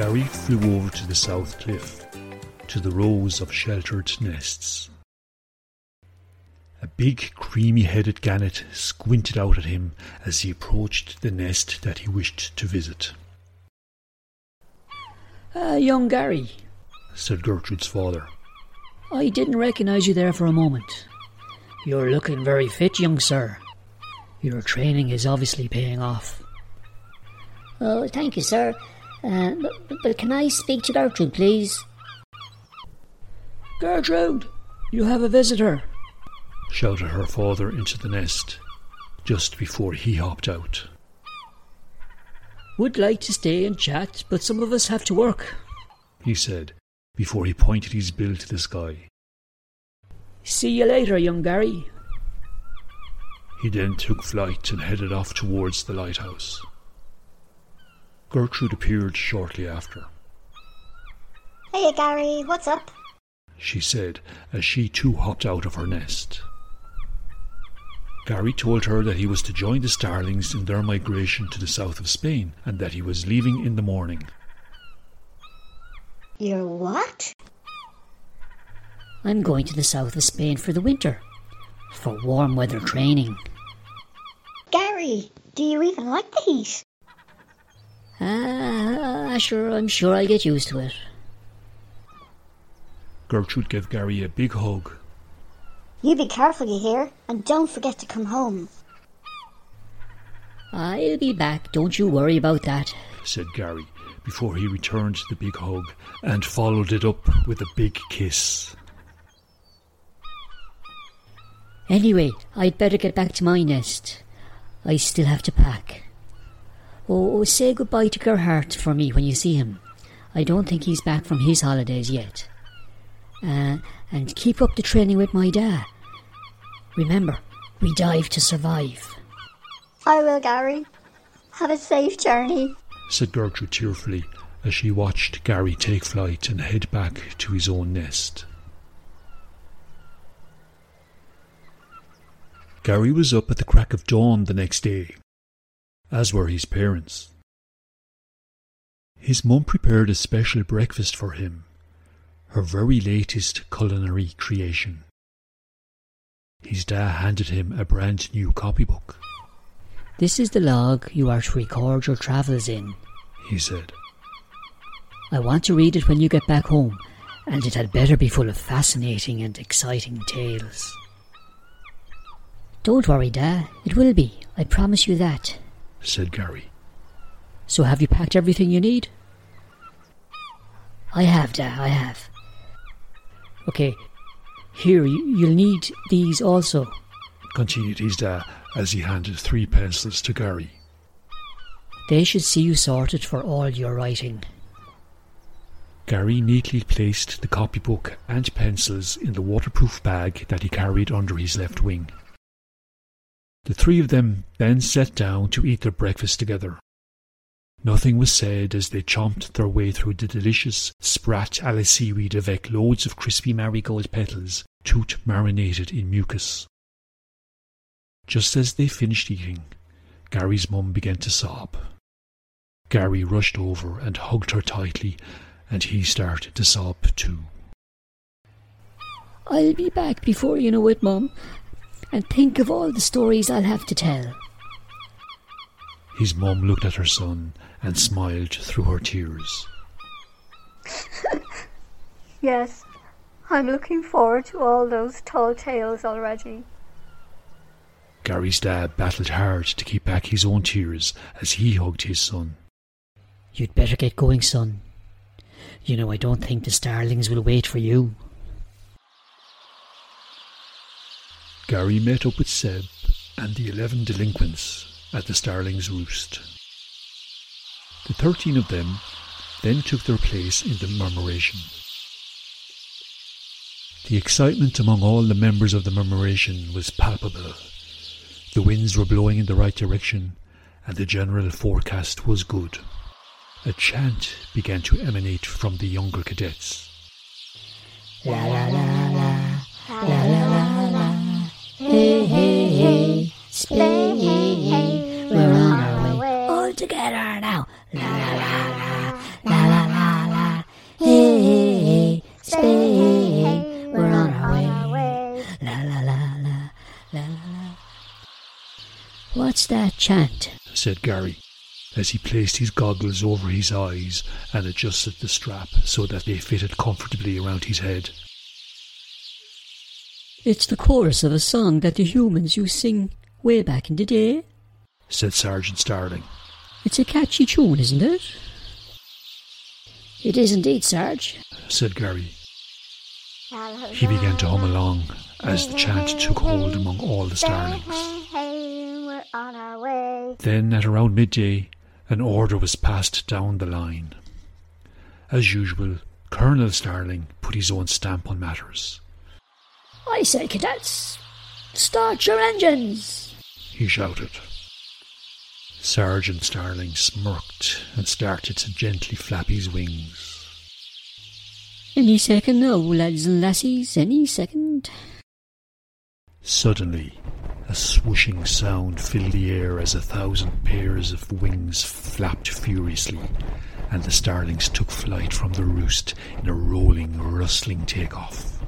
Gary flew over to the south cliff, to the rows of sheltered nests. A big, creamy headed gannet squinted out at him as he approached the nest that he wished to visit. Ah, young Gary, said Gertrude's father. I didn't recognise you there for a moment. You're looking very fit, young sir. Your training is obviously paying off. Oh, thank you, sir. Uh, but, but can I speak to Gertrude, please? Gertrude, you have a visitor, shouted her father into the nest just before he hopped out. Would like to stay and chat, but some of us have to work, he said before he pointed his bill to the sky. See you later, young Gary. He then took flight and headed off towards the lighthouse. Gertrude appeared shortly after. Hey, Gary, what's up? She said as she too hopped out of her nest. Gary told her that he was to join the starlings in their migration to the south of Spain and that he was leaving in the morning. You're what? I'm going to the south of Spain for the winter, for warm weather training. Gary, do you even like the heat? Ah, sure, I'm sure I'll get used to it. Gertrude gave Gary a big hug. You be careful, you hear, and don't forget to come home. I'll be back, don't you worry about that, said Gary before he returned the big hug and followed it up with a big kiss. Anyway, I'd better get back to my nest. I still have to pack. Oh, say goodbye to Gerhardt for me when you see him. I don't think he's back from his holidays yet. Uh, and keep up the training with my dad. Remember, we dive to survive. I will, Gary. Have a safe journey, said Gertrude tearfully as she watched Gary take flight and head back to his own nest. Gary was up at the crack of dawn the next day, as were his parents. His mum prepared a special breakfast for him, her very latest culinary creation. His dad handed him a brand new copybook. This is the log you are to record your travels in, he said. I want to read it when you get back home, and it had better be full of fascinating and exciting tales. Don't worry, Dad. It will be. I promise you that, said Gary. So have you packed everything you need? I have, Dad, I have. Okay, here, you'll need these also, continued his dad as he handed three pencils to Gary. They should see you sorted for all your writing. Gary neatly placed the copybook and pencils in the waterproof bag that he carried under his left wing. The three of them then sat down to eat their breakfast together. Nothing was said as they chomped their way through the delicious sprat a la seaweed avec loads of crispy marigold petals, toot marinated in mucus. Just as they finished eating, Gary's mum began to sob. Gary rushed over and hugged her tightly, and he started to sob too. I'll be back before you know it, Mum and think of all the stories I'll have to tell. His mum looked at her son and smiled through her tears. yes, I'm looking forward to all those tall tales already. Gary's dad battled hard to keep back his own tears as he hugged his son. You'd better get going, son. You know, I don't think the starlings will wait for you. Gary met up with Seb and the eleven delinquents at the Starling's Roost. The thirteen of them then took their place in the murmuration. The excitement among all the members of the murmuration was palpable. The winds were blowing in the right direction, and the general forecast was good. A chant began to emanate from the younger cadets. La la, la la la la. Spain. We're on our way all together now. La la la la la la la la. Hey, hey, hey. Spain. We're on our way. La la la la la la. What's that chant? said Gary as he placed his goggles over his eyes and adjusted the strap so that they fitted comfortably around his head. It's the chorus of a song that the humans you sing way back in the day, said Sergeant Starling. It's a catchy tune, isn't it? It is indeed, Sarge, said Gary. He began to hum along as the chant took hold among all the starlings. Then, at around midday, an order was passed down the line. As usual, Colonel Starling put his own stamp on matters. I say, cadets, start your engines, he shouted. Sergeant Starling smirked and started to gently flap his wings. Any second now, lads and lassies, any second. Suddenly, a swooshing sound filled the air as a thousand pairs of wings flapped furiously, and the starlings took flight from the roost in a rolling, rustling takeoff.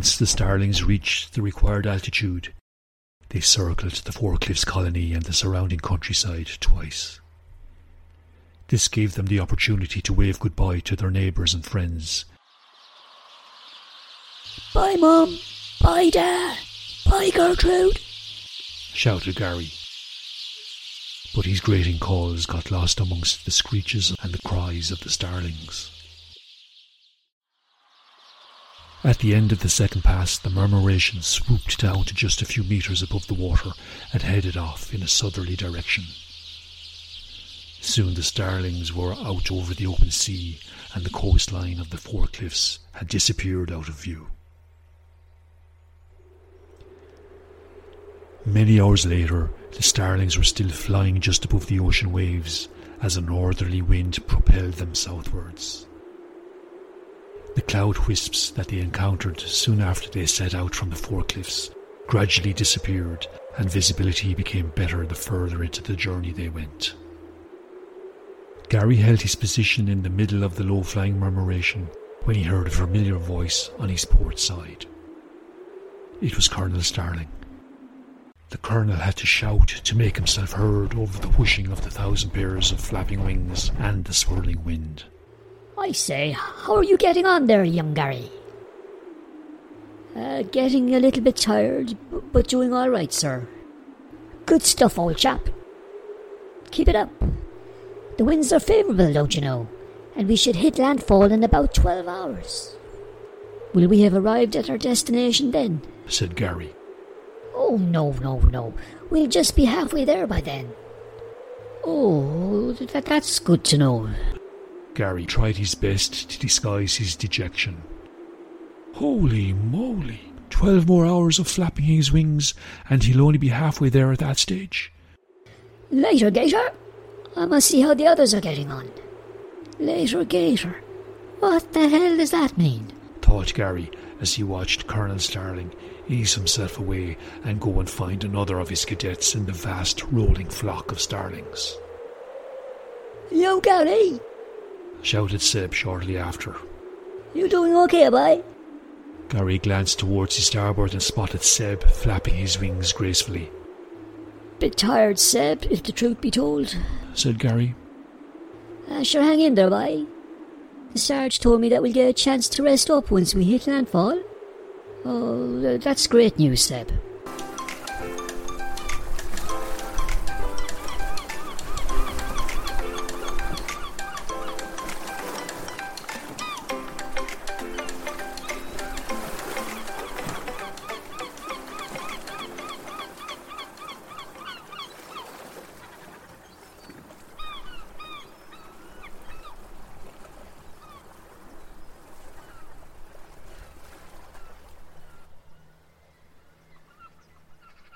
Once the starlings reached the required altitude, they circled the Four Cliffs colony and the surrounding countryside twice. This gave them the opportunity to wave goodbye to their neighbours and friends. Bye, Mum. Bye, Dad. Bye, Gertrude. shouted Gary. But his grating calls got lost amongst the screeches and the cries of the starlings. At the end of the second pass, the murmuration swooped down to just a few metres above the water and headed off in a southerly direction. Soon the starlings were out over the open sea, and the coastline of the Four Cliffs had disappeared out of view. Many hours later, the starlings were still flying just above the ocean waves as a northerly wind propelled them southwards. The cloud wisps that they encountered soon after they set out from the Four Cliffs gradually disappeared, and visibility became better the further into the journey they went. Gary held his position in the middle of the low flying murmuration when he heard a familiar voice on his port side. It was Colonel Starling. The colonel had to shout to make himself heard over the whooshing of the thousand pairs of flapping wings and the swirling wind. I say, how are you getting on there, young Gary? Uh, getting a little bit tired, but doing all right, sir. Good stuff, old chap. Keep it up. The winds are favourable, don't you know, and we should hit landfall in about twelve hours. Will we have arrived at our destination then? said Gary. Oh, no, no, no. We'll just be halfway there by then. Oh, that, that's good to know. Gary tried his best to disguise his dejection. Holy moly! Twelve more hours of flapping his wings, and he'll only be halfway there at that stage. Later, Gator. I must see how the others are getting on. Later, Gator. What the hell does that mean? thought Gary as he watched Colonel Starling ease himself away and go and find another of his cadets in the vast rolling flock of starlings. Yo, Gary! Shouted Seb shortly after. You doing okay, boy? Gary glanced towards his starboard and spotted Seb flapping his wings gracefully. Bit tired, Seb, if the truth be told, said Gary. Uh, sure, hang in there, boy. The Sarge told me that we'll get a chance to rest up once we hit landfall. Oh, that's great news, Seb.